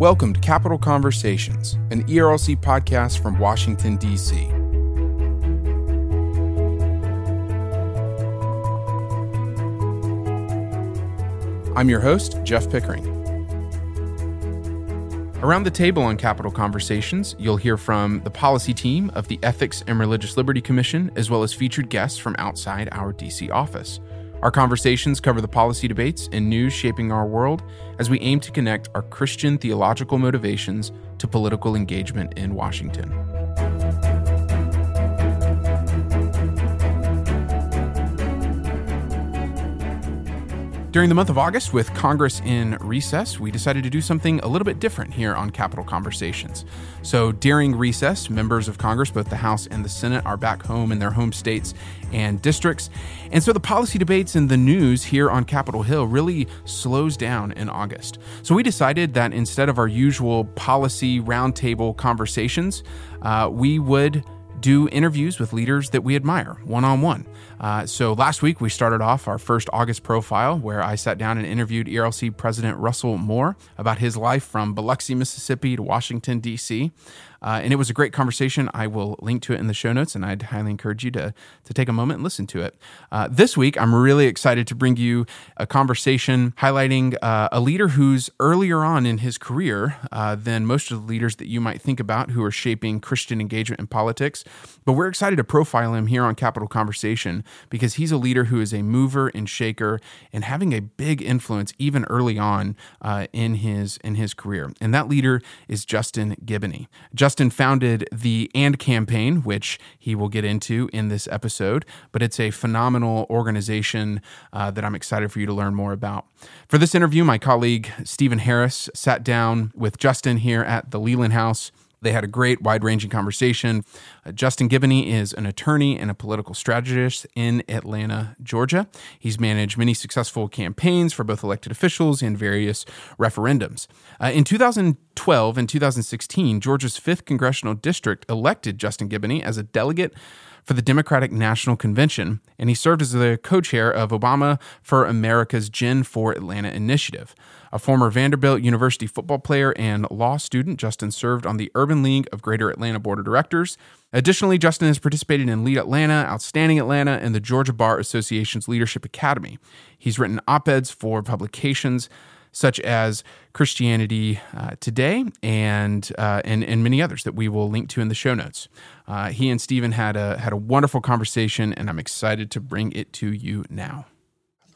Welcome to Capital Conversations, an ERLC podcast from Washington, D.C. I'm your host, Jeff Pickering. Around the table on Capital Conversations, you'll hear from the policy team of the Ethics and Religious Liberty Commission, as well as featured guests from outside our DC office. Our conversations cover the policy debates and news shaping our world as we aim to connect our Christian theological motivations to political engagement in Washington. During the month of August, with Congress in recess, we decided to do something a little bit different here on Capital Conversations. So during recess, members of Congress, both the House and the Senate, are back home in their home states and districts. And so the policy debates and the news here on Capitol Hill really slows down in August. So we decided that instead of our usual policy roundtable conversations, uh, we would do interviews with leaders that we admire one on one. So last week we started off our first August profile where I sat down and interviewed ERLC President Russell Moore about his life from Biloxi, Mississippi to Washington, D.C. Uh, and it was a great conversation. I will link to it in the show notes, and I'd highly encourage you to, to take a moment and listen to it. Uh, this week, I'm really excited to bring you a conversation highlighting uh, a leader who's earlier on in his career uh, than most of the leaders that you might think about who are shaping Christian engagement in politics. But we're excited to profile him here on Capital Conversation because he's a leader who is a mover and shaker and having a big influence even early on uh, in his in his career. And that leader is Justin Giboney. Justin founded the AND campaign, which he will get into in this episode, but it's a phenomenal organization uh, that I'm excited for you to learn more about. For this interview, my colleague Stephen Harris sat down with Justin here at the Leland House. They had a great, wide ranging conversation. Uh, Justin Giboney is an attorney and a political strategist in Atlanta, Georgia. He's managed many successful campaigns for both elected officials and various referendums. Uh, in 2012 and 2016, Georgia's 5th congressional district elected Justin Giboney as a delegate for the Democratic National Convention, and he served as the co chair of Obama for America's Gen 4 Atlanta initiative. A former Vanderbilt University football player and law student, Justin served on the Urban League of Greater Atlanta Board of Directors. Additionally, Justin has participated in Lead Atlanta, Outstanding Atlanta, and the Georgia Bar Association's Leadership Academy. He's written op eds for publications such as Christianity uh, Today and, uh, and and many others that we will link to in the show notes. Uh, he and Stephen had a had a wonderful conversation, and I'm excited to bring it to you now.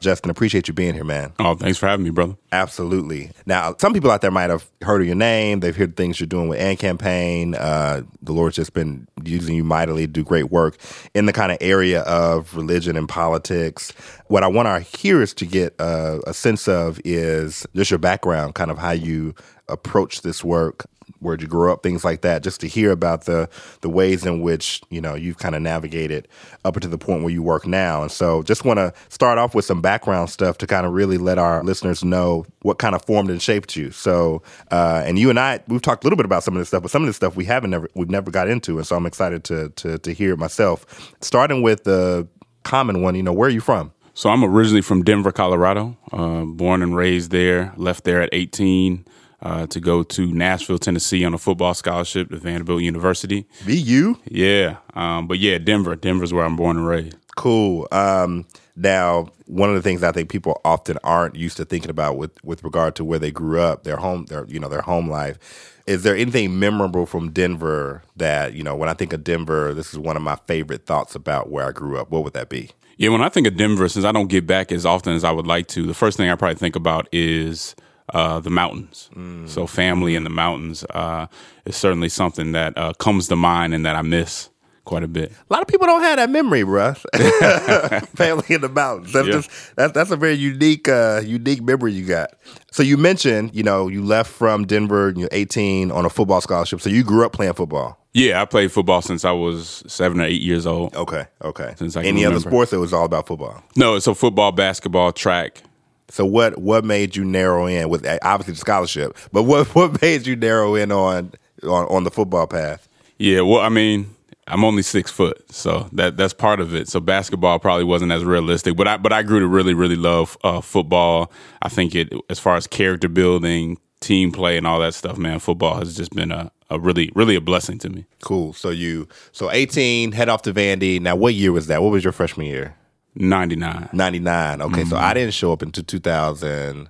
Justin, appreciate you being here, man. Oh, thanks for having me, brother. Absolutely. Now, some people out there might have heard of your name. They've heard things you're doing with AND Campaign. Uh, the Lord's just been using you mightily to do great work in the kind of area of religion and politics. What I want our hearers to get uh, a sense of is just your background, kind of how you approach this work, where'd you grow up, things like that, just to hear about the the ways in which you know you've kind of navigated up to the point where you work now. And so, just want to start off with some background stuff to kind of really let our listeners know what kind of formed and shaped you. So, uh, and you and I, we've talked a little bit about some of this stuff, but some of this stuff we haven't never we've never got into, and so I'm excited to to to hear it myself. Starting with the common one, you know, where are you from? So I'm originally from Denver, Colorado. Uh, born and raised there. Left there at 18 uh, to go to Nashville, Tennessee on a football scholarship to Vanderbilt University. VU? Yeah. Um, but yeah, Denver. Denver's where I'm born and raised. Cool. Um, now, one of the things I think people often aren't used to thinking about with, with regard to where they grew up, their home, their you know, their home life. Is there anything memorable from Denver that you know? When I think of Denver, this is one of my favorite thoughts about where I grew up. What would that be? Yeah, when I think of Denver, since I don't get back as often as I would like to, the first thing I probably think about is uh, the mountains. Mm. So family in the mountains uh, is certainly something that uh, comes to mind and that I miss quite a bit. A lot of people don't have that memory, bruh. family in the mountains. That's Yeah. just that's that's a very unique uh, unique memory you got. So you mentioned, you know, you left from Denver, you're 18 on a football scholarship. So you grew up playing football. Yeah, I played football since I was seven or eight years old. Okay, okay. Since I Any other sports? It was all about football. No, so football, basketball, track. So what what made you narrow in with obviously the scholarship, but what what made you narrow in on on, on the football path? Yeah, well, I mean, I'm only six foot, so that that's part of it. So basketball probably wasn't as realistic, but I but I grew to really really love uh, football. I think it as far as character building, team play and all that stuff, man, football has just been a, a really, really a blessing to me. Cool. So you so 18, head off to Vandy. Now, what year was that? What was your freshman year? 99. 99. Okay, so I didn't show up until 2000.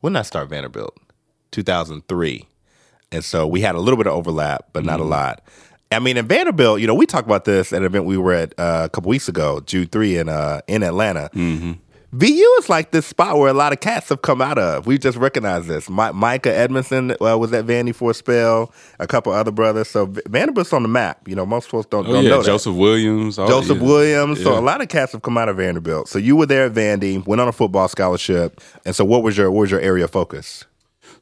When did I start Vanderbilt? 2003. And so we had a little bit of overlap, but not a lot. I mean, in Vanderbilt, you know, we talked about this at an event we were at uh, a couple weeks ago, June 3 in, uh, in Atlanta. VU is like this spot where a lot of cats have come out of. We just recognized this. Mi- Micah Edmondson uh, was at Vandy for a spell, a couple other brothers. So Vanderbilt's on the map. You know, most folks don't, Oh, don't yeah, know that. Joseph Williams. all- Joseph yeah. Williams. So Yeah. a lot of cats have come out of Vanderbilt. So you were there at Vandy, went on a football scholarship, and so what was your what was your area of focus?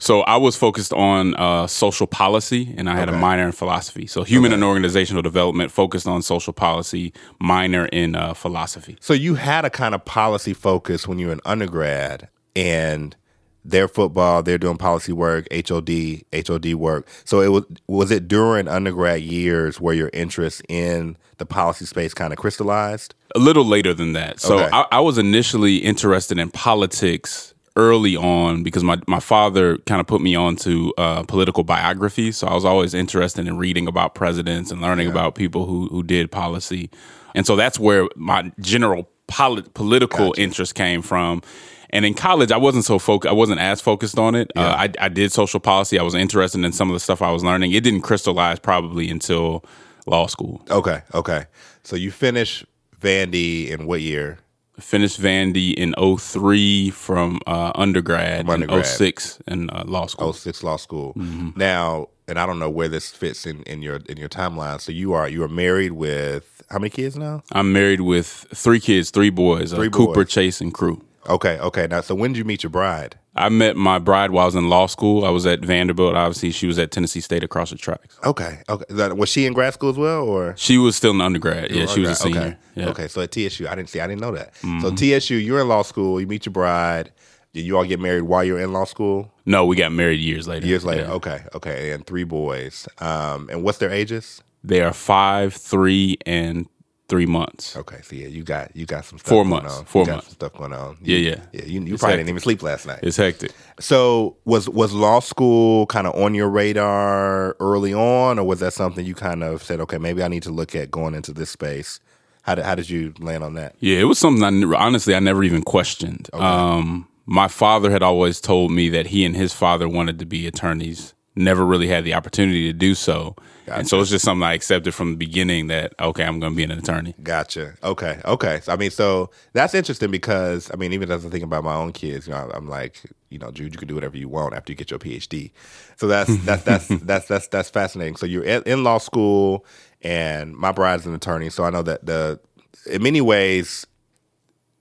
So I was focused on uh, social policy, and I had Okay. a minor in philosophy. So human and organizational development, focused on social policy, minor in uh, philosophy. So you had a kind of policy focus when you were an undergrad, and their football, they're doing policy work, HOD, HOD work. So it was was it during undergrad years where your interest in the policy space kind of crystallized? A little later than that. So Okay. I, I was initially interested in politics early on because my, my father kind of put me on to uh, political biography. So I was always interested in reading about presidents and learning about people who, who did policy. And so that's where my general poli- political interest came from. And in college, I wasn't so focused. I wasn't as focused on it. Uh, I, I did social policy. I was interested in some of the stuff I was learning. It didn't crystallize probably until law school. Okay, okay. So you finished Vandy in what year? Finished Vandy in 03 from uh, undergrad, undergrad. and 06 in uh, law school. Oh, six law school. Mm-hmm. Now, and I don't know where this fits in, in your in your timeline. So you are you are married with how many kids now? I'm married with three kids, three boys, Three uh, Cooper. Chase, and Crew. Okay, okay. Now, so when did you meet your bride? I met my bride while I was in law school. I was at Vanderbilt. Obviously, she was at Tennessee State across the tracks. Okay, okay. That- was she in grad school as well, or She was still an undergrad. Yeah, she was a senior. Okay. Yeah. Mm-hmm. okay. So at TSU, I didn't see. I didn't know that. So TSU, you're in law school. You meet your bride. Did you all get married while you're in law school? No, we got married years later. Years later. Yeah. Okay, okay. And three boys. Um, and what's their ages? They are five, three, and three months. Okay, so yeah, you got you got some stuff Four going months, on. four months. stuff going on. Yeah, You- yeah. yeah. You, you probably hectic. didn't even sleep last night. It's hectic. So was was law school kind of on your radar early on, or was that something you kind of said, okay, maybe I need to look at going into this space? How did how did you land on that? Yeah, it was something I honestly I never even questioned. Um, my father had always told me that he and his father wanted to be attorneys. Never really had the opportunity to do so, and so it's just something I accepted from the beginning that okay, I'm going to be an attorney. Gotcha. Okay. Okay. So, I mean, so that's interesting because I mean, even as I think about my own kids, you know, I'm like, you know, Jude, you can do whatever you want after you get your PhD. So that's that's that's that's that's that's fascinating. So you're in, in law school, and my bride's an attorney. So I know that the in many ways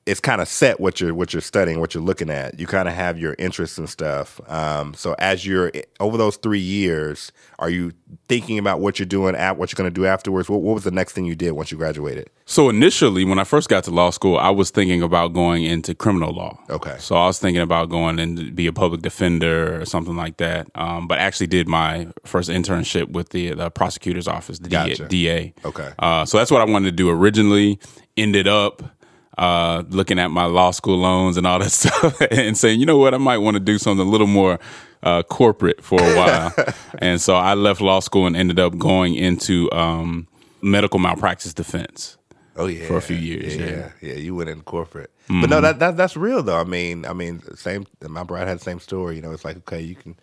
it's kind of set what you're what you're studying, what you're looking at. You kind of have your interests and stuff. Um, so as you're over those three years, are you thinking about what you're doing at what you're going to do afterwards? What, what was the next thing you did once you graduated? So initially, when I first got to law school, I was thinking about going into criminal law. Okay. So I was thinking about going and be a public defender or something like that. Um, but actually, did my first internship with the, the prosecutor's office, the Gotcha. DA. Okay. Uh, so that's what I wanted to do originally. Ended up uh, looking at my law school loans and all that stuff and saying, you know what, I might want to do something a little more uh, corporate for a while. and so I left law school and ended up going into um, medical malpractice defense. Oh yeah, for a few years, Yeah, yeah. yeah, you went in corporate, but no, that, that that's real though. I mean, I mean, same. My bride had the same story. You know, it's like okay, you can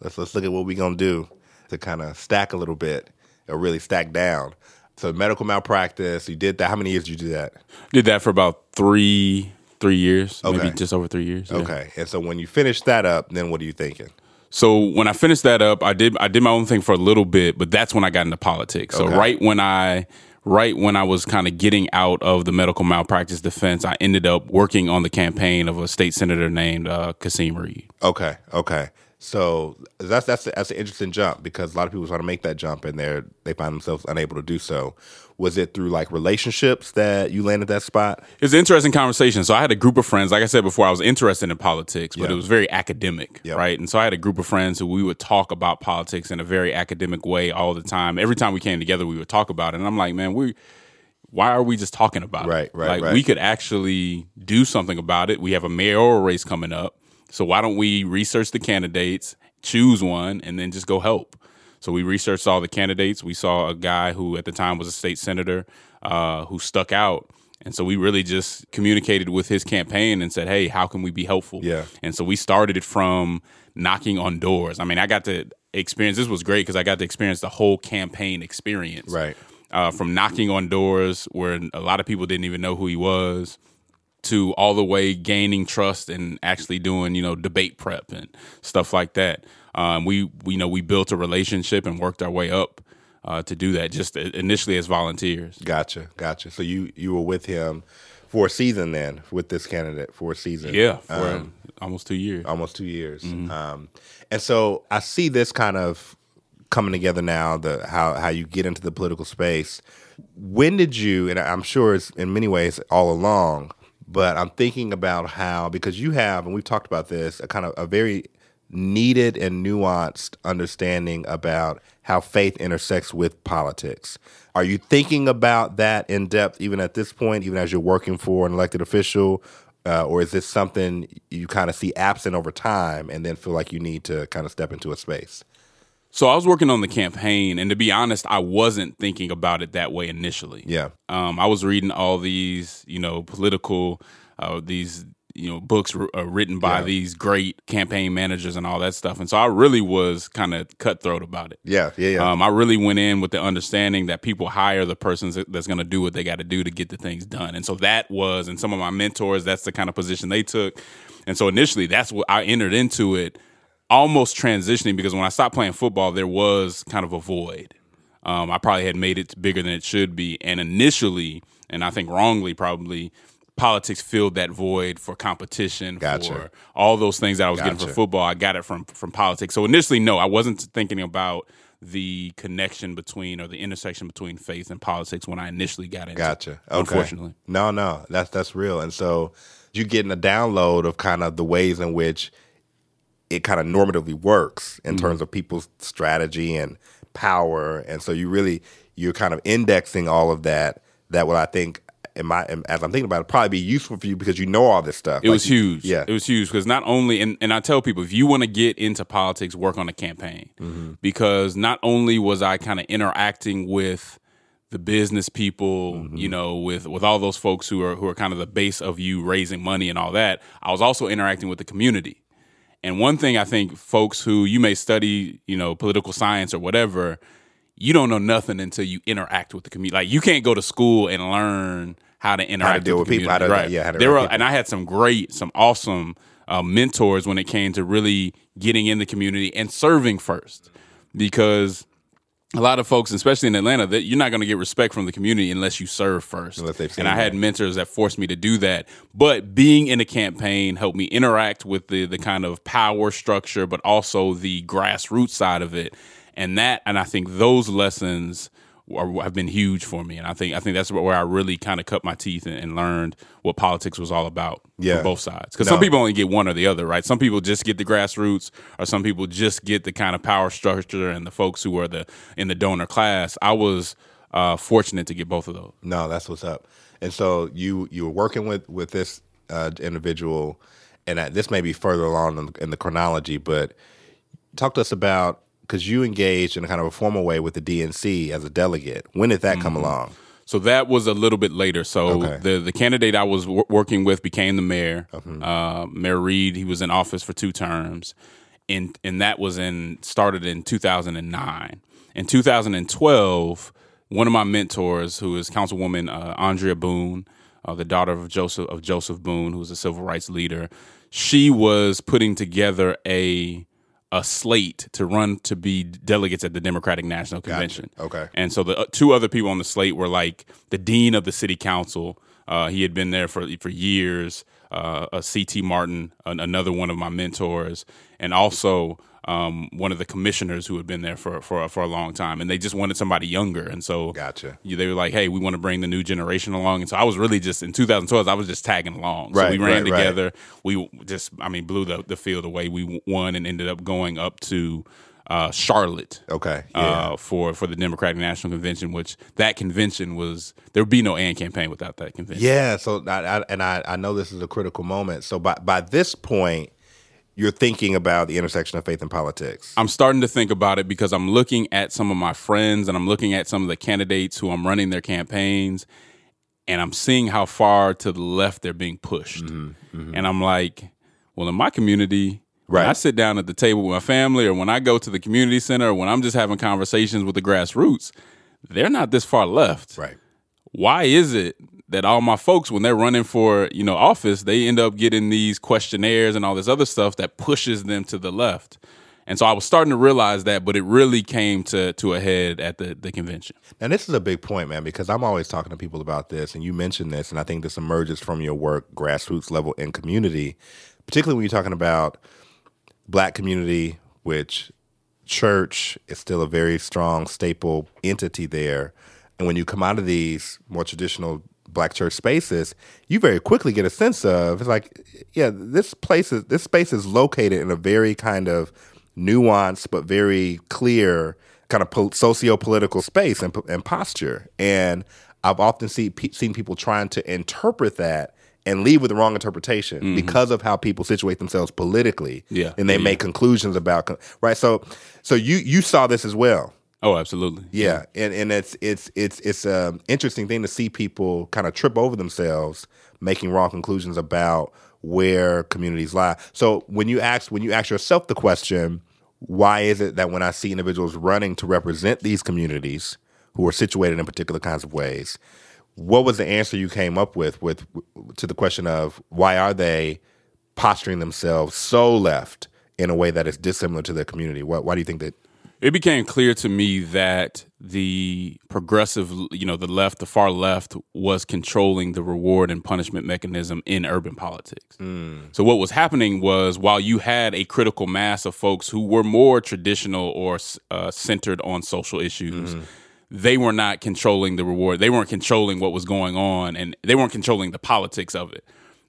let's let's look at what we're gonna do to kind of stack a little bit or really stack down. So medical malpractice, you did that. How many years did you do that? Did that for about three three years, Okay. maybe just over three years. yeah. Okay, and so when you finished that up, then what are you thinking? So when I finished that up, I did I did my own thing for a little bit, but that's when I got into politics. So Okay. right when I right when I was kind of getting out of the medical malpractice defense, I ended up working on the campaign of a state senator named uh, Kasim Reed. Okay, okay. So that's that's that's an interesting jump because a lot of people try to make that jump and they're they find themselves unable to do so. Was it through like relationships that you landed that spot? It's an interesting conversation. So I had a group of friends. Like I said before, I was interested in politics, but Yeah. it was very academic, Yep. right? And so I had a group of friends who we would talk about politics in a very academic way all the time. Every time we came together, we would talk about it. And I'm like, man, we why are we just talking about Right, it? right, Like right. we could actually do something about it. We have a mayoral race coming up. So why don't we research the candidates, choose one and then just go help. So we researched all the candidates. We saw a guy who at the time was a state senator uh, who stuck out. And so we really just communicated with his campaign and said, hey, how can we be helpful? Yeah. And so we started it from knocking on doors. I mean, I got to experience this was great because I got to experience the whole campaign experience. Right. Uh, from knocking on doors where a lot of people didn't even know who he was to all the way gaining trust and actually doing you know debate prep and stuff like that. Um, we we you know we built a relationship and worked our way up uh, to do that. Just initially as volunteers. Gotcha, gotcha. So you you were with him for a season then with this candidate for a season. Yeah, for um, almost two years. Almost two years. Mm-hmm. Um, and so I see this kind of coming together now. The how how you get into the political space. When did you? And I'm sure it's in many ways all along but I'm thinking about how because you have, and we've talked about this, a kind of a very needed and nuanced understanding about how faith intersects with politics. Are you thinking about that in depth, even at this point, even as you're working for an elected official? Uh, or is this something you kind of see absent over time and then feel like you need to kind of step into a space? So I was working on the campaign, and to be honest, I wasn't thinking about it that way initially. Yeah, um, I was reading all these, you know, political, uh, these you know books r- uh, written by yeah. these great campaign managers and all that stuff, and so I really was kind of cutthroat about it. Yeah, yeah, yeah. Um, I really went in with the understanding that people hire the persons that's going to do what they got to do to get the things done, and so that was, and some of my mentors, that's the kind of position they took, and so initially, that's what I entered into it almost transitioning because when I stopped playing football, there was kind of a void. Um, I probably had made it bigger than it should be, and initially, and I think wrongly, probably politics filled that void for competition, gotcha. for all those things that I was gotcha. getting for football. I got it from from politics. So initially, no, I wasn't thinking about the connection between or the intersection between faith and politics when I initially got into. Gotcha. Okay. Unfortunately, no, no, that's that's real. And so you're getting a download of kind of the ways in which it kind of normatively works in mm-hmm. terms of people's strategy and power. And so you really you're kind of indexing all of that. That what I think in my as I'm thinking about it, probably be useful for you because you know all this stuff. It like was you, huge. Yeah, it was huge because not only and, and I tell people if you want to get into politics, work on a campaign mm-hmm. because not only was I kind of interacting with the business people, mm-hmm. you know, with with all those folks who are who are kind of the base of you raising money and all that. I was also interacting with the community. And one thing I think folks who you may study, you know, political science or whatever, you don't know nothing until you interact with the community. Like you can't go to school and learn how to interact how to deal with, with people. To, right? Yeah, there were, people. and I had some great, some awesome uh, mentors when it came to really getting in the community and serving first, because a lot of folks, especially in Atlanta, that you're not going to get respect from the community unless you serve first. and I had mentors that forced me to do that. But being in a campaign helped me interact with the the kind of power structure, but also the grassroots side of it. And that, and I think those lessons are, have been huge for me, and I think I think that's where I really kind of cut my teeth and, and, learned what politics was all about yeah. both sides. Because no. some people only get one or the other, right? Some people just get the grassroots, or some people just get the kind of power structure and the folks who are the in the donor class. I was uh, fortunate to get both of those. No, that's what's up. And so you you were working with with this uh, individual, and this may be further along in, in the chronology, but talk to us about because you engaged in a kind of a formal way with the DNC as a delegate. When did that mm-hmm. come along? So that was a little bit later. So okay. the the candidate I was w- working with became the mayor, mm-hmm. uh, Mayor Reed. He was in office for two terms, and and that was in started in 2009. In 2012, one of my mentors, who is Councilwoman uh, Andrea Boone, uh, the daughter of Joseph of Joseph Boone, who's a civil rights leader, she was putting together a a slate to run to be delegates at the Democratic National Convention. Gotcha. Okay. And so the uh, two other people on the slate were like the dean of the city council. Uh, he had been there for for years. Uh, a C.T. Martin, an, another one of my mentors, and also um, one of the commissioners who had been there for, for for a long time, and they just wanted somebody younger. And so, gotcha. They were like, "Hey, we want to bring the new generation along." And so I was really just in 2012. I was just tagging along. Right, so we ran right, together. Right. We just, I mean, blew the the field away. We won and ended up going up to uh, Charlotte. Okay. Uh, yeah. Uh, for for the Democratic National Convention, which that convention was there would be no AND campaign without that convention. Yeah. So I, I, and I I know this is a critical moment. So by by this point you're thinking about the intersection of faith and politics? I'm starting to think about it because I'm looking at some of my friends and I'm looking at some of the candidates who I'm running their campaigns and I'm seeing how far to the left they're being pushed. Mm-hmm, mm-hmm. And I'm like, well, in my community, when Right. I sit down at the table with my family or when I go to the community center or when I'm just having conversations with the grassroots, they're not this far left right. why is it that all my folks when they're running for you know office they end up getting these questionnaires and all this other stuff that pushes them to the left and so i was starting to realize that but it really came to to a head at the the convention And this is a big point, man, because I'm always talking to people about this, and you mentioned this, and I think this emerges from your work, grassroots level and community, particularly when you're talking about black community, which church is still a very strong staple entity there. And when you come out of these more traditional black church spaces, you very quickly get a sense of it's like, yeah, this place is this space is located in a very kind of nuanced but very clear kind of po- socio-political space and, and posture. And I've often see, pe- seen people trying to interpret that and leave with the wrong interpretation mm-hmm. because of how people situate themselves politically. Yeah. and they Yeah. make conclusions about right. So, so you you saw this as well. Oh absolutely Yeah, and and it's it's it's it's a interesting thing to see people kind of trip over themselves, making wrong conclusions about where communities lie. So when you ask when you ask yourself the question, why is it that when I see individuals running to represent these communities who are situated in particular kinds of ways, what was the answer you came up with with to the question of why are they posturing themselves so left in a way that is dissimilar to their community? Why, why do you think that? It became clear to me that the progressive, you know, the left, the far left, was controlling the reward and punishment mechanism in urban politics. So what was happening was while you had a critical mass of folks who were more traditional or uh, centered on social issues. They were not controlling the reward. They weren't controlling what was going on, and they weren't controlling the politics of it.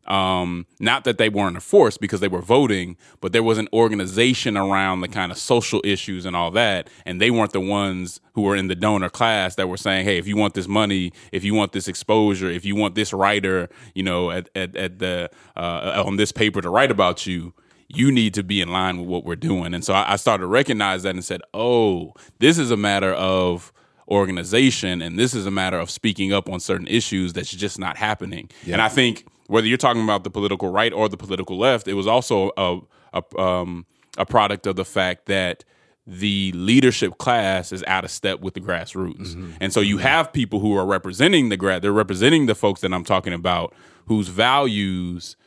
Um, not that they weren't a force because they were voting, but there was an organization around the kind of social issues and all that. And they weren't the ones who were in the donor class that were saying, hey, if you want this money, if you want this exposure, if you want this writer, you know, at, at, at the, uh, on this paper to write about you, you need to be in line with what we're doing. And so I, I started to recognize that and said, oh, this is a matter of organization and this is a matter of speaking up on certain issues that's just not happening. And I think whether you're talking about the political right or the political left, it was also a a, um, a product of the fact that the leadership class is out of step with the grassroots. And so you have people who are representing the grad, they're representing the folks that I'm talking about whose values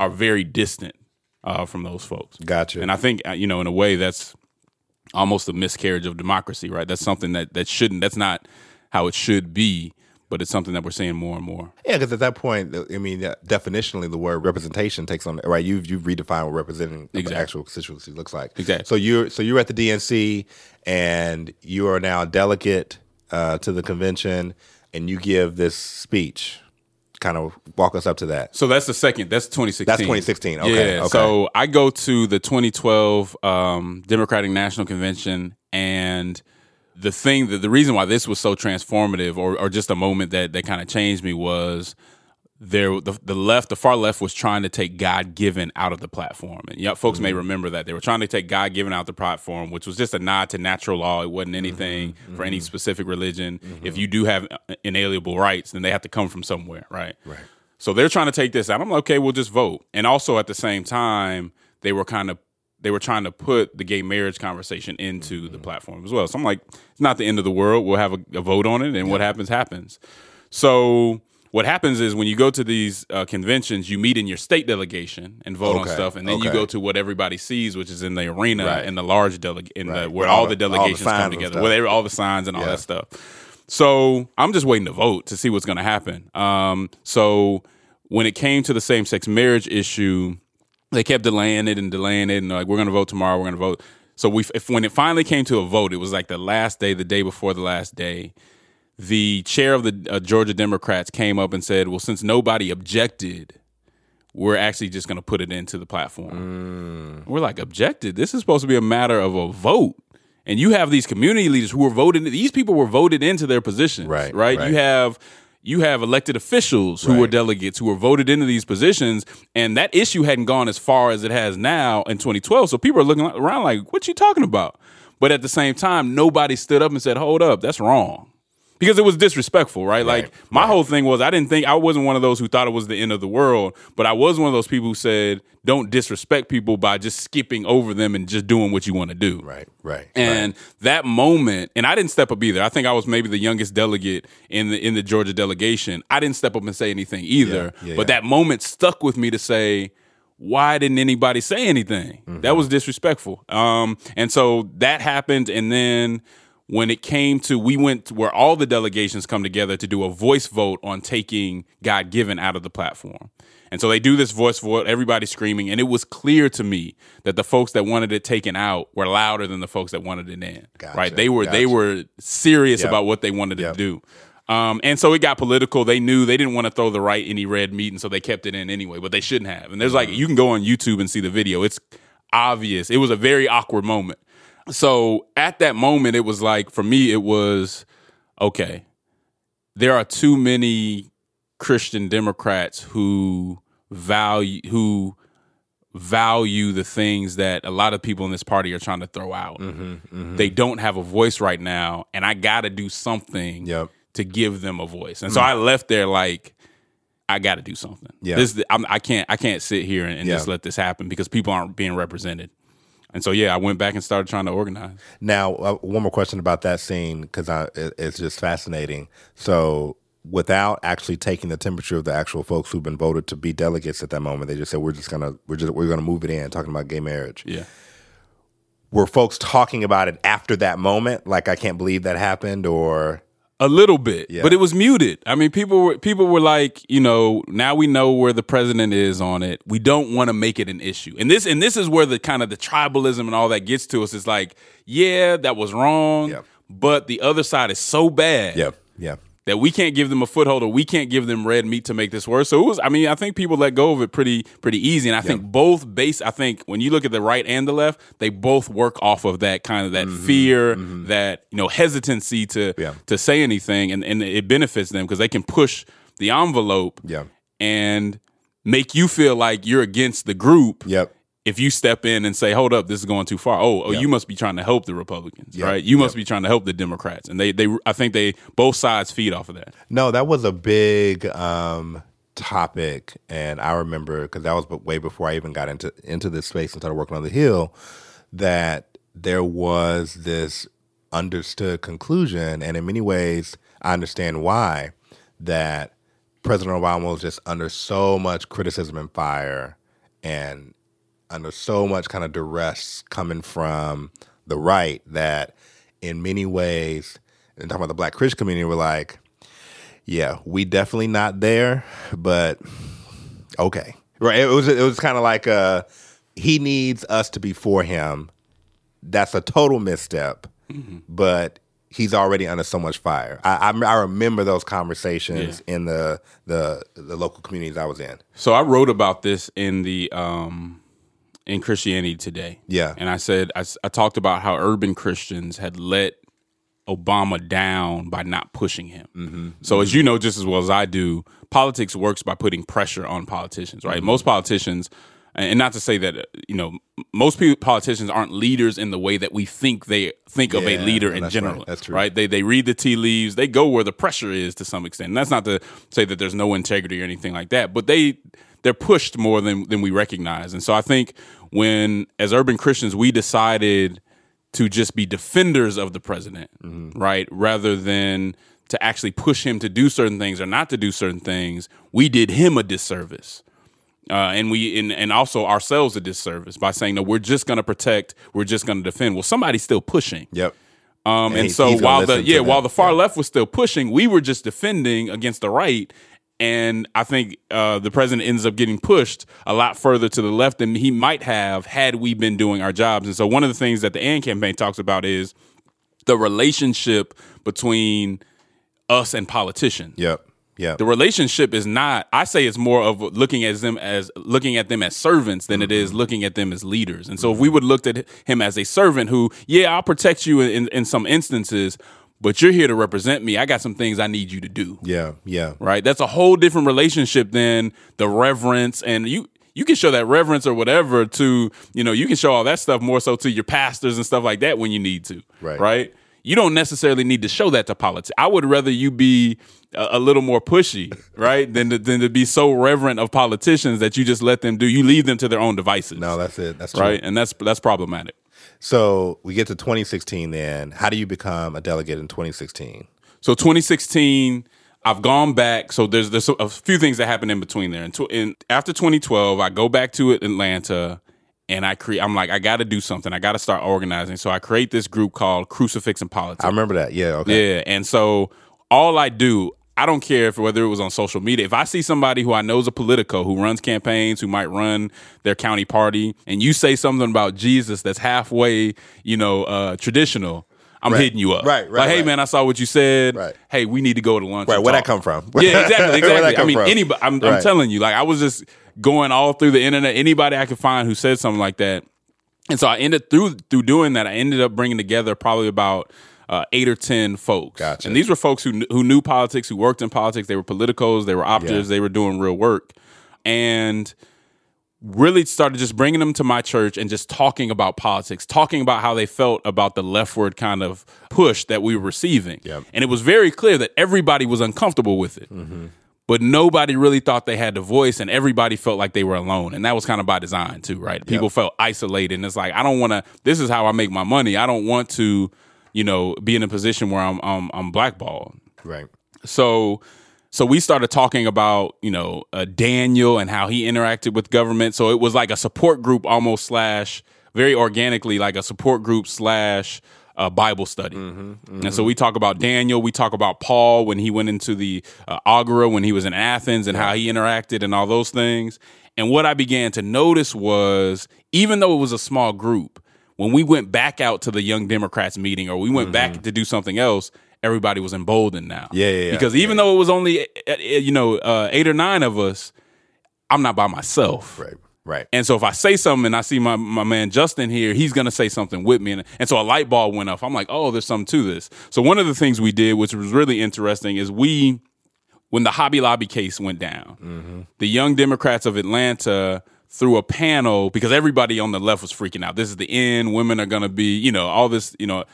are very distant uh, from those folks. Gotcha. And I think uh, you know, in a way, that's almost a miscarriage of democracy, right? That's something that that shouldn't. That's not how it should be, but it's something that we're seeing more and more. Yeah, because at that point, I mean, uh, definitionally, the word representation takes on right. You've you've redefined what representing the actual constituency looks like. Exactly. So you're so you're at the DNC, and you are now a delegate uh, to the convention, and you give this speech. Kind of walk us up to that. So that's the second. That's 2016. That's 2016. Okay, Yeah. okay. So I go to the 2012 um, Democratic National Convention, and the thing that the reason why this was so transformative, or or just a moment that that kind of changed me, was there the, the left, the far left, was trying to take God given out of the platform, and yeah, folks may mm-hmm. remember that they were trying to take God given out the platform, which was just a nod to natural law. It wasn't mm-hmm. anything for any mm-hmm. specific religion. If you do have uh, inalienable rights, then they have to come from somewhere, right? Right. So they're trying to take this out. I'm like, okay, we'll just vote. And also at the same time, they were kind of they were trying to put the gay marriage conversation into the platform as well. So I'm like, it's not the end of the world. We'll have a, a vote on it, and what happens happens. So what happens is when you go to these uh, conventions, you meet in your state delegation and vote on stuff, and then you go to what everybody sees, which is in the arena Right. in the large delegate in Right. the where all all, the- the all the delegations come together, where they all the signs and all Yeah. that stuff. So I'm just waiting to vote to see what's going to happen. Um, so when it came to the same sex marriage issue, they kept delaying it and delaying it, and like, "We're going to vote tomorrow. We're going to vote." So we, if when it finally came to a vote, it was like the last day, the day before the last day. The chair of the uh, Georgia Democrats came up and said, "Well, since nobody objected, we're actually just going to put it into the platform." We're like, "Objected? This is supposed to be a matter of a vote." And you have these community leaders who were voted. These people were voted into their positions, Right, Right. right. You have you have elected officials who Right. were delegates who were voted into these positions, and that issue hadn't gone as far as it has now in 2012. So people are looking around like, "What you talking about?" But at the same time, nobody stood up and said, "Hold up, that's wrong." Because it was disrespectful, right? Like my whole thing was I didn't think I wasn't one of those who thought it was the end of the world, but I was one of those people who said, "Don't disrespect people by just skipping over them and just doing what you want to do." Right, right. And that moment, and I didn't step up either. I think I was maybe the youngest delegate in the in the Georgia delegation. I didn't step up and say anything either. Yeah, yeah, but yeah. that moment stuck with me to say, why didn't anybody say anything? Mm-hmm. That was disrespectful. Um, and so that happened, and then when it came to we went to where all the delegations come together to do a voice vote on taking God given out of the platform. And so they do this voice vote, everybody screaming, and it was clear to me that the folks that wanted it taken out were louder than the folks that wanted it in. Gotcha, Right? They were they were serious Yep. about what they wanted Yep. to do. Um, and so it got political. They knew they didn't want to throw the right any red meat, and so they kept it in anyway. But they shouldn't have. And there's like you can go on YouTube and see the video. It's obvious. It was a very awkward moment. So at that moment, it was like for me, it was okay. There are too many Christian Democrats who value who value the things that a lot of people in this party are trying to throw out. Mm-hmm, They don't have a voice right now, and I got to do something Yep. to give them a voice. And so I left there like, I got to do something. Yeah. This I'm, I can't I can't sit here and, and Yeah. just let this happen because people aren't being represented. And so yeah, I went back and started trying to organize. Now, uh, one more question about that scene because it, it's just fascinating. So, without actually taking the temperature of the actual folks who've been voted to be delegates at that moment, they just said we're just gonna we're just we're gonna move it in, talking about gay marriage. Yeah. Were folks talking about it after that moment? Like, I can't believe that happened, or A little bit, Yeah. but it was muted. I mean, people were people were like, you know, now we know where the president is on it. We don't want to make it an issue, and this and this is where the kind of the tribalism and all that gets to us. Is like, yeah, that was wrong, Yep. but the other side is so bad, yeah, yeah, that we can't give them a foothold or we can't give them red meat to make this worse. So it was, I mean, I think people let go of it pretty, pretty easy. And I think both base, I think when you look at the right and the left, they both work off of that kind of that mm-hmm. fear, mm-hmm. that, you know, hesitancy to, Yeah. to say anything. And, and it benefits them because they can push the envelope yeah, and make you feel like you're against the group yep, if you step in and say, "Hold up, this is going too far." Oh, oh, Yeah. you must be trying to help the Republicans, Yeah. right? You must be trying to help the Democrats, and they, they, I think they both sides feed off of that. No, that was a big um, topic, and I remember because that was way before I even got into into this space and started working on the Hill. That there was this understood conclusion, and in many ways, I understand why that President Obama was just under so much criticism and fire, and under so much kind of duress coming from the right that in many ways, and talking about the black Christian community, we're like, yeah, we definitely not there, but okay. Right. It was it was kind of like uh he needs us to be for him. That's a total misstep, but he's already under so much fire. I, I I remember those conversations in the the the local communities I was in. So I wrote about this in the um in Christianity Today. Yeah. and I said I talked about how urban Christians had let Obama down by not pushing him. Mm-hmm. So as you know just as well as I do, politics works by putting pressure on politicians, right? Mm-hmm. Most politicians and not to say that uh, you know most people, politicians aren't leaders in the way that we think they think of a leader in general. right. That's true. right? They they read the tea leaves. They go where the pressure is to some extent. And that's not to say that there's no integrity or anything like that, but they they're pushed more than than we recognize. And so I think when as urban Christians we decided to just be defenders of the president, Mm-hmm. right, rather than to actually push him to do certain things or not to do certain things, we did him a disservice. Uh, and we and, and also ourselves a disservice by saying no, we're just going to protect, we're just going to defend. Well, somebody's still pushing. Yep. Um, And and so while the yeah, while the far Yeah. left was still pushing, we were just defending against the right. And I think uh, the president ends up getting pushed a lot further to the left than he might have had we been doing our jobs. And so one of the things that the AND campaign talks about is the relationship between us and politicians Yep. Yep. the relationship is not i say it's more of looking at them as looking at them as servants than it is Mm-hmm. looking at them as leaders and so if we would looked at him as a servant who yeah i'll protect you in, in some instances but you're here to represent me. I got some things I need you to do. Yeah, yeah. Right? That's a whole different relationship than the reverence and you you can show that reverence or whatever to, you know, you can show all that stuff more so to your pastors and stuff like that when you need to. Right. Right? You don't necessarily need to show that to politics. I would rather you be a, a little more pushy, right, than to, than to be so reverent of politicians that you just let them do. You leave them to their own devices. No, that's it. That's true. right, and that's that's problematic. So we get to 2016 then. How do you become a delegate in 2016? So 2016, I've gone back. So there's there's a few things that happened in between there. And, tw- and after 2012, I go back to Atlanta, and I create. I'm like, I got to do something. I got to start organizing. So I create this group called Crucifix and Politics. I remember that. Yeah, okay. Yeah, and so all I do, I don't care if whether it was on social media. If I see somebody who I know is a politico who runs campaigns, who might run their county party, and you say something about Jesus that's halfway, you know, uh, traditional, I'm Right. hitting you up. Right, right, Like, hey right. man, I saw what you said. Right. Hey, we need to go to lunch. Right, where'd that come from? Yeah, exactly, exactly. I mean, from? anybody. I'm, I'm telling you, like, I was just going all through the internet. Anybody I could find who said something like that, and so I ended through through doing that. I ended up bringing together probably about uh, eight or ten folks, Gotcha. and these were folks who who knew politics, who worked in politics. They were politicos, they were operatives, Yeah. they were doing real work, and really started just bringing them to my church and just talking about politics, talking about how they felt about the leftward kind of push that we were receiving. Yep. And it was very clear that everybody was uncomfortable with it. But nobody really thought they had the voice, and everybody felt like they were alone. And that was kind of by design, too, right? People felt isolated. And it's like, I don't want to, this is how I make my money. I don't want to, you know, be in a position where I'm, I'm, I'm blackballed Right. so so we started talking about you know uh, Daniel and how he interacted with government. So it was like a support group almost slash very organically like a support group slash uh, Bible study. And so we talk about Daniel. We talk about Paul when he went into the uh, Agora when he was in Athens and how he interacted and all those things. And what I began to notice was even though it was a small group, when we went back out to the Young Democrats meeting or we went back to do something else, everybody was emboldened now. Yeah, yeah, yeah. Because even though it was only uh, uh, you know uh, eight or nine of us, I'm not by myself. Right. Right. And so if I say something and I see my, my man Justin here, he's gonna say something with me. And, and so a light bulb went off. I'm like, oh, there's something to this. So one of the things we did, which was really interesting, is we when the Hobby Lobby case went down, the Young Democrats of Atlanta threw a panel because everybody on the left was freaking out. This is the end. Women are gonna be, you know, all this, you know, uh,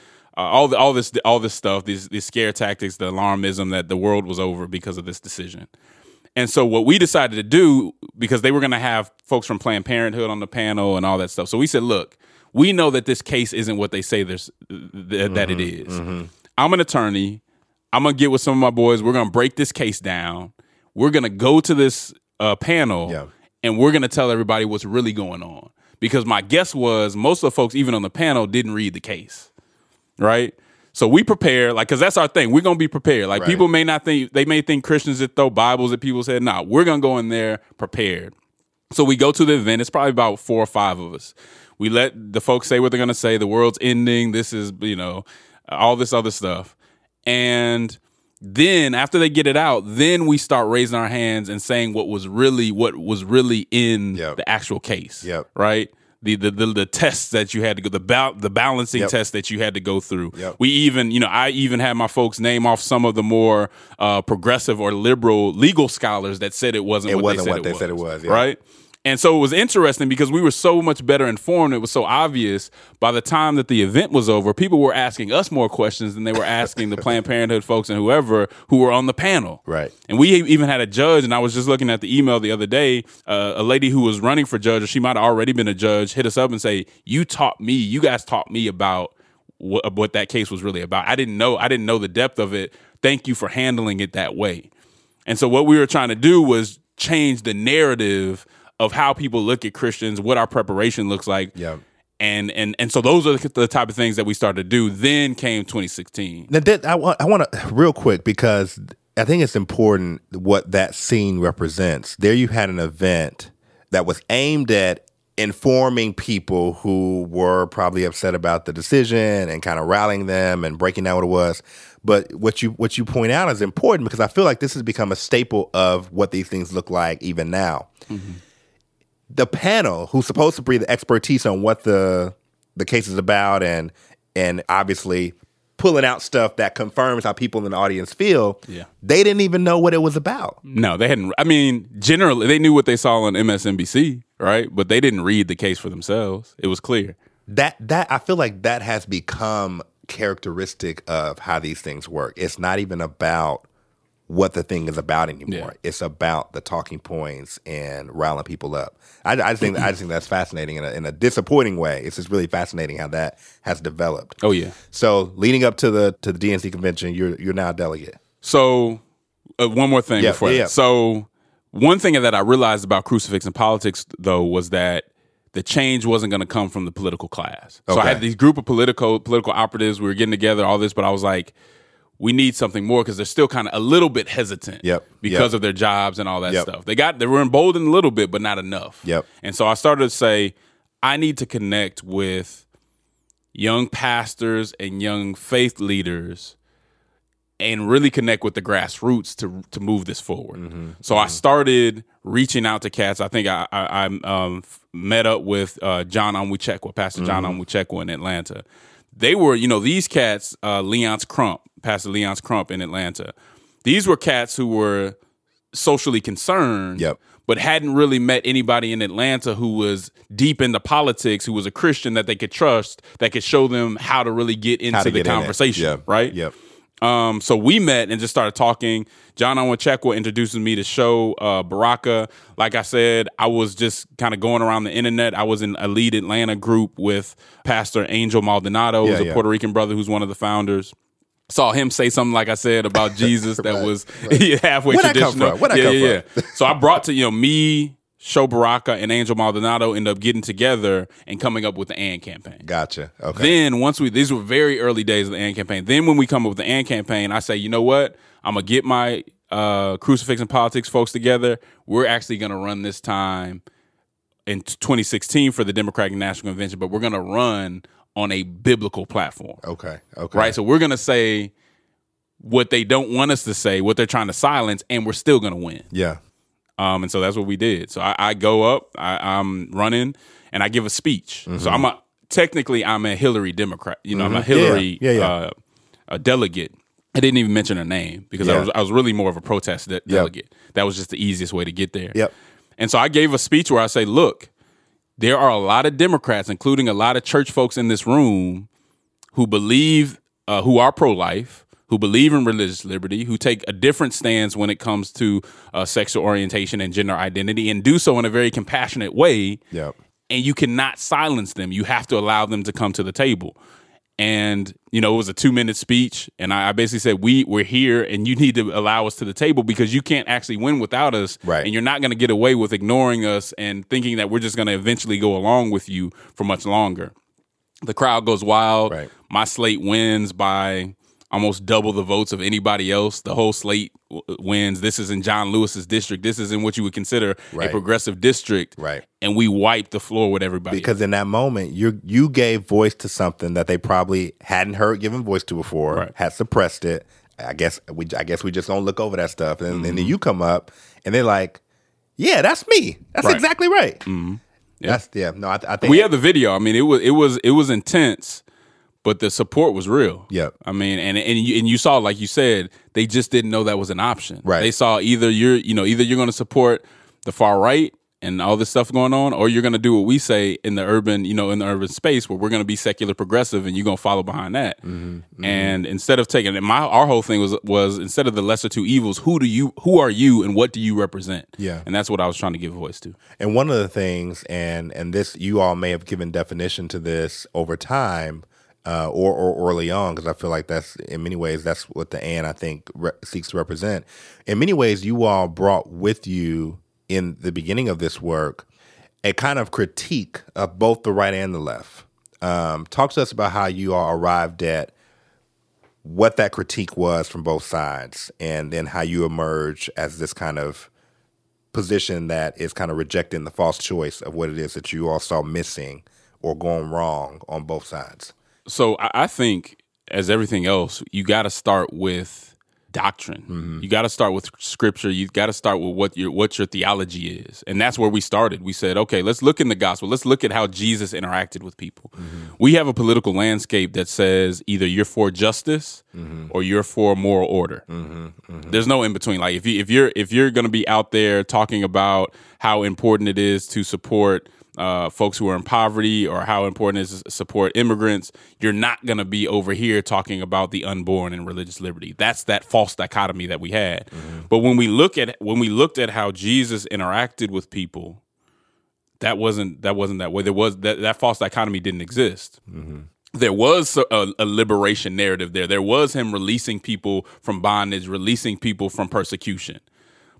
all the, all this all this stuff, these these scare tactics, the alarmism that the world was over because of this decision. And so what we decided to do, because they were going to have folks from Planned Parenthood on the panel and all that stuff. So we said, look, we know that this case isn't what they say there's th- that it is. I'm an attorney. I'm gonna get with some of my boys. We're gonna break this case down. We're gonna go to this uh, panel, Yeah. And we're gonna tell everybody what's really going on. Because my guess was most of the folks, even on the panel, didn't read the case, right? So we prepare, like, because that's our thing. We're gonna be prepared. Like, Right. people may not think they may think Christians that throw Bibles at people. Said, "Nah, we're gonna go in there prepared." So we go to the event. It's probably about four or five of us. We let the folks say what they're going to say. The world's ending. This is, you know, all this other stuff. And then after they get it out, then we start raising our hands and saying what was really what was really in Yep. the actual case. Yep. Right. The, the the the tests that you had to go the bal- the balancing Yep. test that you had to go through. Yep. We even you know I even had my folks name off some of the more uh, progressive or liberal legal scholars that said it wasn't It what wasn't they said what it they was. said it was, yeah. Right. And so it was interesting because we were so much better informed. It was so obvious. By the time that the event was over, people were asking us more questions than they were asking the Planned Parenthood folks and whoever who were on the panel. Right. And we even had a judge, and I was just looking at the email the other day. Uh, a lady who was running for judge, or she might have already been a judge, hit us up and say, "You taught me. You guys taught me about what, what that case was really about. I didn't know. I didn't know the depth of it. Thank you for handling it that way." And so what we were trying to do was change the narrative of how people look at Christians, what our preparation looks like. Yeah. And and and so those are the type of things that we started to do. Then came 2016. Now, that, I want I want to real quick because I think it's important what that scene represents. There, you had an event that was aimed at informing people who were probably upset about the decision and kind of rallying them and breaking down what it was. But what you what you point out is important because I feel like this has become a staple of what these things look like even now. Mm-hmm. The panel, who's supposed to bring the expertise on what the the case is about and and obviously pulling out stuff that confirms how people in the audience feel. Yeah. They didn't even know what it was about. No, they hadn't. I mean, generally, they knew what they saw on MSNBC, right? But they didn't read the case for themselves. It was clear. That that I feel like that has become characteristic of how these things work. It's not even about what the thing is about anymore. Yeah. It's about the talking points and riling people up. I, I just think I just think that's fascinating in a, in a disappointing way. It's just really fascinating how that has developed. Oh yeah. So leading up to the to the DNC convention, you're you're now a delegate. So, uh, one more thing Yeah, before yeah. So, one thing that I realized about crucifix and politics, though, was that the change wasn't going to come from the political class. So I had these group of political political operatives. We were getting together, all this, but I was like, we need something more because they're still kind of a little bit hesitant. Yep, Because yep. of their jobs and all that Yep. stuff. They got they were emboldened a little bit, but not enough. Yep. And so I started to say, I need to connect with young pastors and young faith leaders and really connect with the grassroots to to move this forward. So I started reaching out to cats. I think I I, I um, met up with uh, John Onwuchekwa, Pastor John Onwuchekwa in Atlanta. They were, you know, these cats, uh, Leonce Crump, Pastor Leonce Crump in Atlanta. These were cats who were socially concerned, Yep. but hadn't really met anybody in Atlanta who was deep into politics, who was a Christian that they could trust, that could show them how to really get into the get in conversation, right? Yep. Um, so we met and just started talking. John Onwuchekwa introduces me to show uh, Baraka. Like I said, I was just kind of going around the internet. I was in a lead Atlanta group with Pastor Angel Maldonado, who's Yeah, a yeah. Puerto Rican brother who's one of the founders. Saw him say something like I said about Jesus that Right, was halfway Where'd come traditional. from? Where'd that yeah, come yeah, from? yeah. so I brought to you know me, Show Baraka, and Angel Maldonado end up getting together and coming up with the AND campaign. Gotcha. Okay. Then once we these were very early days of the AND campaign. Then when we come up with the AND campaign, I say, you know what? I'm gonna get my uh, crucifix and politics folks together. We're actually gonna run this time in 2016 for the Democratic National Convention, but we're gonna run on a biblical platform. okay. Okay. Right. So we're gonna say what they don't want us to say, what they're trying to silence, and we're still gonna win. Yeah. Um, and so that's what we did. So I, I go up, I, I'm running, and I give a speech. Mm-hmm. So I'm a technically I'm a Hillary Democrat. You know, I'm a Hillary Yeah, yeah, yeah. Uh, a delegate. I didn't even mention her name because I was I was really more of a protest de- delegate. That was just the easiest way to get there. Yep. And so I gave a speech where I say, look, there are a lot of Democrats, including a lot of church folks in this room, who believe, uh, who are pro life, who believe in religious liberty, who take a different stance when it comes to uh, sexual orientation and gender identity, and do so in a very compassionate way. Yep. And you cannot silence them. You have to allow them to come to the table. And you know, it was a two minute speech, and I, I basically said, "We we're here, and you need to allow us to the table because you can't actually win without us, Right. And you're not going to get away with ignoring us and thinking that we're just going to eventually go along with you for much longer." The crowd goes wild. Right. My slate wins by almost double the votes of anybody else. The whole slate w- wins. This is in John Lewis's district. This is in what you would consider Right. a progressive district, Right. And we wiped the floor with everybody. Because in that moment, you you gave voice to something that they probably hadn't heard given voice to before, Right. had suppressed it. I guess we I guess we just gonna look over that stuff, and, Mm-hmm. and then you come up, and they're like, "Yeah, that's me. That's Right. exactly right." That's yeah. No, I, I think we have the video. I mean, it was it was it was intense, but the support was real. Yep. I mean, and and you, and you saw, like you said, they just didn't know that was an option. Right. They saw either you're you know either you're going to support the far right and all this stuff going on, or you're going to do what we say in the urban you know in the urban space where we're going to be secular progressive and you're going to follow behind that. Mm-hmm. And instead of taking and my our whole thing was was instead of the lesser two evils, who do you who are you and what do you represent? Yeah. and that's what I was trying to give voice to. And one of the things, and and this you all may have given definition to this over time, uh, or or early on, because I feel like that's in many ways that's what the and I think re- seeks to represent. In many ways, you all brought with you in the beginning of this work a kind of critique of both the right and the left. Um, talk to us about how you all arrived at what that critique was from both sides, and then how you emerge as this kind of position that is kind of rejecting the false choice of what it is that you all saw missing or going wrong on both sides. So I, I think, as everything else, you got to start with doctrine. Mm-hmm. You got to start with scripture. You got to start with what your what your theology is, and that's where we started. We said, okay, let's look in the gospel. Let's look at how Jesus interacted with people. Mm-hmm. We have a political landscape that says either you're for justice mm-hmm. or you're for moral order. Mm-hmm. Mm-hmm. There's no in between. Like if you if you're if you're going to be out there talking about how important it is to support uh, folks who are in poverty or how important it is to support immigrants, you're not going to be over here talking about the unborn and religious liberty. That's that false dichotomy that we had. Mm-hmm. But when we look at when we looked at how Jesus interacted with people, that wasn't that wasn't that way. There was that that false dichotomy didn't exist. Mm-hmm there was a, a, liberation narrative there. There was him releasing people from bondage, releasing people from persecution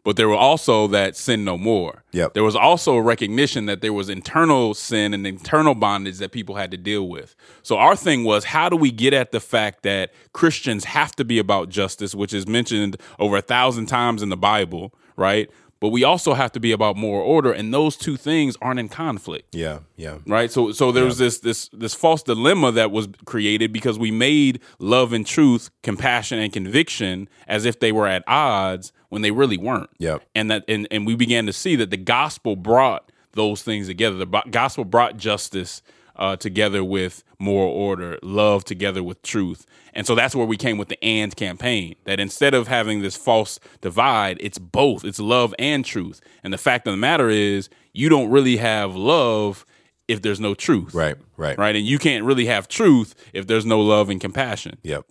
but there were also that sin no more. Yep. There was also a recognition that there was internal sin and internal bondage that people had to deal with. So our thing was how do we get at the fact that Christians have to be about justice, which is mentioned over a thousand times in the Bible, right? But we also have to be about moral order and those two things aren't in conflict. Yeah yeah. Right? So so there yeah. was this this this false dilemma that was created because we made love and truth compassion and conviction as if they were at odds when they really weren't. Yeah and that and, and we began to see that the gospel brought those things together. The gospel brought justice uh, together with moral order, love together with truth. And so that's where we came with the and campaign that instead of having this false divide, it's both, it's love and truth. And the fact of the matter is, you don't really have love if there's no truth. Right, right. Right. And you can't really have truth if there's no love and compassion. Yep.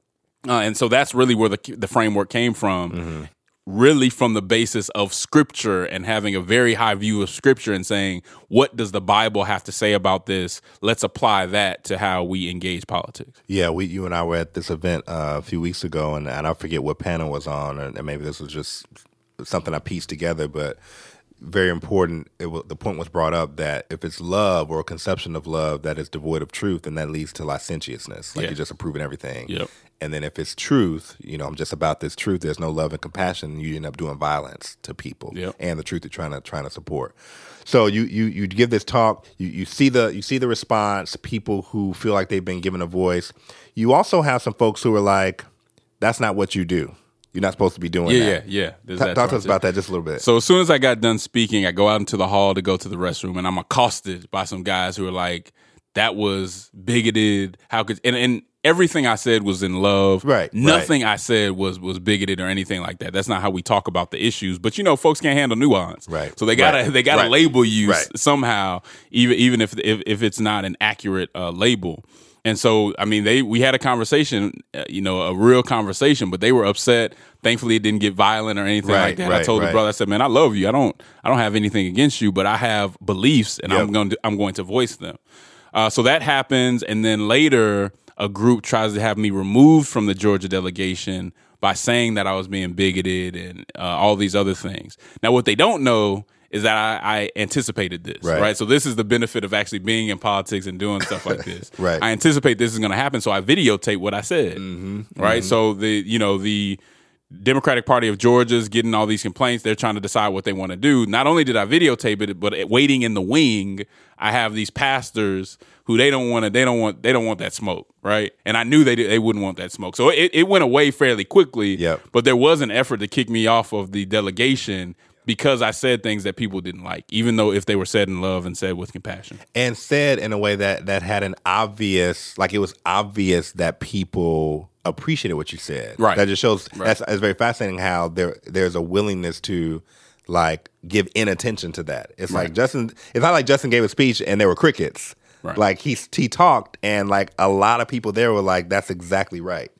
Uh, and so that's really where the the framework came from. Mm-hmm really from the basis of scripture and having a very high view of scripture and saying, what does the Bible have to say about this? Let's apply that to how we engage politics. Yeah, we, you and I were at this event uh, a few weeks ago, and, and I forget what panel was on, and maybe this was just something I pieced together, but very important. W- the point was brought up that if it's love or a conception of love that is devoid of truth, then that leads to licentiousness. Like yeah. you're just approving everything. Yep. And then if it's truth, you know, I'm just about this truth. There's no love and compassion. You end up doing violence to people yep. and the truth you're trying to trying to support. So you you you give this talk. You you see the you see the response. People who feel like they've been given a voice. You also have some folks who are like, "That's not what you do." You're not supposed to be doing yeah, that. Yeah, yeah, T- talk to us about that just a little bit. So as soon as I got done speaking, I go out into the hall to go to the restroom, and I'm accosted by some guys who are like, "That was bigoted. How could?" And, and everything I said was in love. Right. Nothing right. I said was was bigoted or anything like that. That's not how we talk about the issues. But you know, folks can't handle nuance. Right. So they gotta right. they gotta right. label you somehow, even even if if, if it's not an accurate uh, label. And so, I mean, they we had a conversation, uh, you know, a real conversation, but they were upset. Thankfully, it didn't get violent or anything right, like that. Right, I told right. the brother, I said, "Man, I love you. I don't, I don't have anything against you, but I have beliefs, and yep. I'm going to, I'm going to voice them." Uh, so that happens, and then later, a group tries to have me removed from the Georgia delegation by saying that I was being bigoted and uh, all these other things. Now, what they don't know is that I, I anticipated this, right. right. So this is the benefit of actually being in politics and doing stuff like this. right. I anticipate this is going to happen, so I videotape what I said. Mm-hmm. Right. Mm-hmm. So the you know the Democratic Party of Georgia is getting all these complaints. They're trying to decide what they want to do. Not only did I videotape it, but waiting in the wing, I have these pastors who they don't want to. They don't want. They don't want that smoke, right? And I knew they they wouldn't want that smoke. So it, it went away fairly quickly. Yep. But there was an effort to kick me off of the delegation because I said things that people didn't like, even though if they were said in love and said with compassion. And said in a way that that had an obvious like it was obvious that people appreciated what you said. Right. That just shows right. that's it's very fascinating how there there's a willingness to like give inattention to that. It's right. like Justin it's not like Justin gave a speech and there were crickets. Right. Like he he talked and like a lot of people there were like that's exactly right.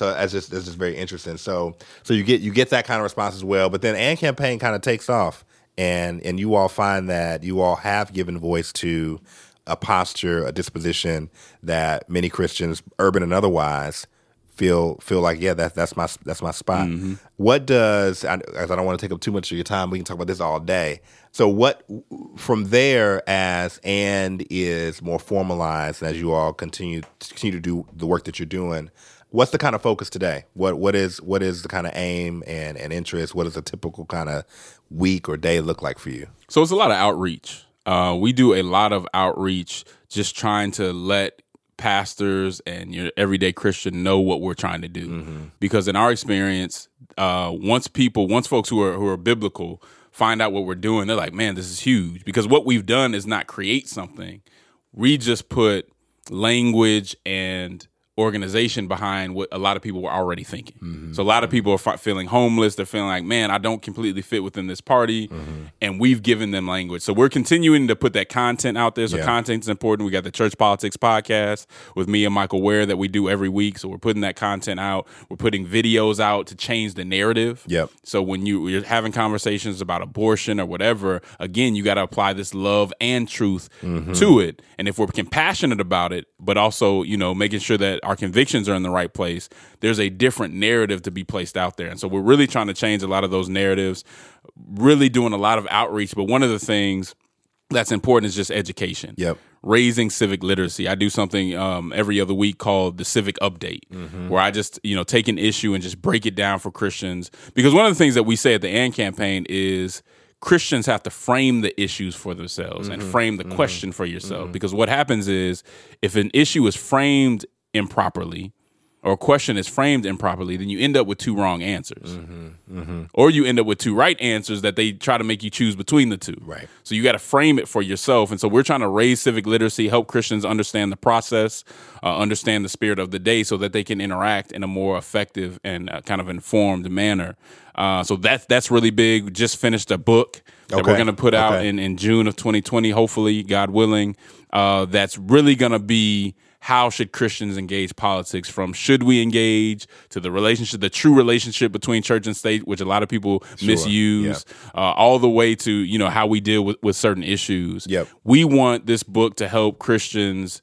So that's just that's just very interesting. So so you get you get that kind of response as well. But then and campaign kind of takes off, and and you all find that you all have given voice to a posture, a disposition that many Christians, urban and otherwise, feel feel like yeah that's that's my that's my spot. Mm-hmm. What does I, I don't want to take up too much of your time. We can talk about this all day. So what from there as and is more formalized and as you all continue continue to do the work that you're doing what's the kind of focus today? What what is what is the kind of aim and, and interest? What does a typical kind of week or day look like for you? So it's a lot of outreach. Uh, we do a lot of outreach, just trying to let pastors and your everyday Christian know what we're trying to do. Mm-hmm. Because in our experience, uh, once people, once folks who are who are biblical find out what we're doing, they're like, man, this is huge because what we've done is not create something. We just put language and organization behind what a lot of people were already thinking. Mm-hmm. So a lot of people are feeling homeless. They're feeling like, man, I don't completely fit within this party, mm-hmm. and we've given them language. So we're continuing to put that content out there. So yeah. content is important. We got the Church Politics podcast with me and Michael Wear that we do every week. So we're putting that content out. We're putting videos out to change the narrative. Yep. So when you, you're having conversations about abortion or whatever, again, you got to apply this love and truth mm-hmm. to it. And if we're compassionate about it, but also you know making sure that our convictions are in the right place there's a different narrative to be placed out there and so we're really trying to change a lot of those narratives really doing a lot of outreach but one of the things that's important is just education yep raising civic literacy i do something um, every other week called the civic update mm-hmm. where i just you know take an issue and just break it down for christians because one of the things that we say at the and campaign is Christians have to frame the issues for themselves mm-hmm. and frame the mm-hmm. question for yourself. Mm-hmm. Because what happens is if an issue is framed improperly, or a question is framed improperly, then you end up with two wrong answers. Mm-hmm, mm-hmm. Or you end up with two right answers that they try to make you choose between the two. Right. So you got to frame it for yourself. And so we're trying to raise civic literacy, help Christians understand the process, uh, understand the spirit of the day so that they can interact in a more effective and uh, kind of informed manner. Uh, so that's that's really big. Just finished a book that okay. we're going to put out okay. in, in June of 2020, hopefully, God willing. Uh, that's really going to be how should Christians engage politics from should we engage to the relationship, the true relationship between church and state, which a lot of people sure. misuse, uh, all the way to, you know, how we deal with, with certain issues. Yep. We want this book to help Christians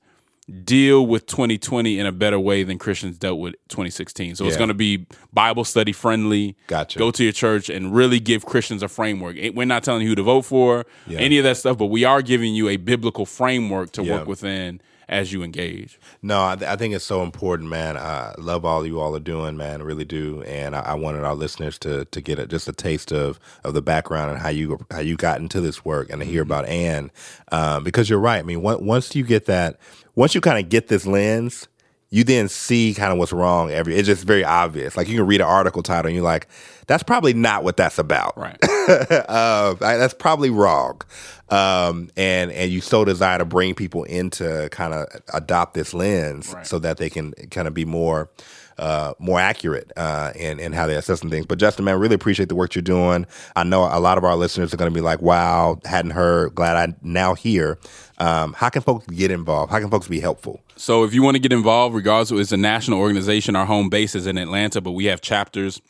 deal with 2020 in a better way than Christians dealt with 2016. So yeah. it's going to be Bible study friendly. Gotcha. Go to your church and really give Christians a framework. We're not telling you who to vote for, yeah. any of that stuff, but we are giving you a biblical framework to yeah. work within as you engage. No, I, th- I, think it's so important, man. I love all you all are doing, man. I really do, and I, I, wanted our listeners to to get a, just a taste of of the background and how you how you got into this work and to hear mm-hmm. about AND, um, because you're right. I mean, once you get that, once you kind of get this lens you then see kind of what's wrong every it's just very obvious like you can read an article title and you're like that's probably not what that's about right uh, that's probably wrong um, and and you so desire to bring people into kind of adopt this lens right. so that they can kind of be more uh, more accurate uh, in, in how they assess things. But Justin, man, really appreciate the work you're doing. I know a lot of our listeners are going to be like, wow, hadn't heard, glad I now hear. Um, how can folks get involved? How can folks be helpful? So if you want to get involved, regardless, it's a national organization. Our home base is in Atlanta, but we have chapters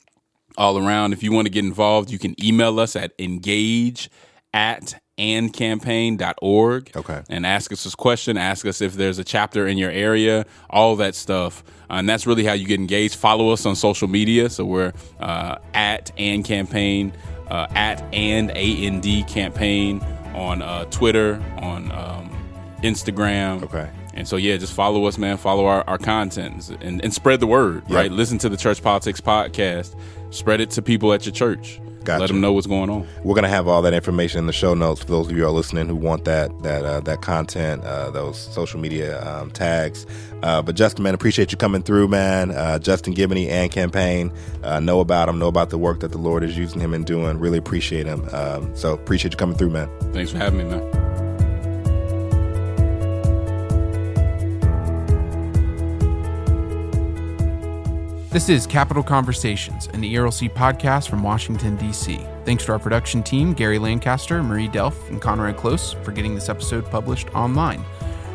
all around. If you want to get involved, you can email us at engage at andcampaign.org. Okay. And ask us this question, ask us if there's a chapter in your area, all that stuff. And that's really how you get engaged. Follow us on social media. So we're uh, at and campaign, uh, at and A N D campaign on uh, Twitter, on um, Instagram. Okay. And so, yeah, just follow us, man. Follow our, our content and, and spread the word, yep. right? Listen to the Church Politics podcast. Spread it to people at your church. Gotcha. Let them know what's going on. We're gonna have all that information in the show notes for those of you who are listening who want that that uh, that content, uh, those social media um, tags. Uh, but Justin, man, appreciate you coming through, man. Uh, Justin Giboney and campaign. Uh, know about him. Know about the work that the Lord is using him and doing. Really appreciate him. Um, so appreciate you coming through, man. Thanks for having me, man. This is Capital Conversations, an ERLC podcast from Washington, D.C. Thanks to our production team, Gary Lancaster, Marie Delf, and Conrad Close, for getting this episode published online.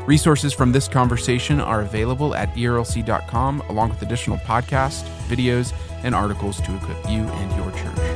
Resources from this conversation are available at ERLC.com, along with additional podcasts, videos, and articles to equip you and your church.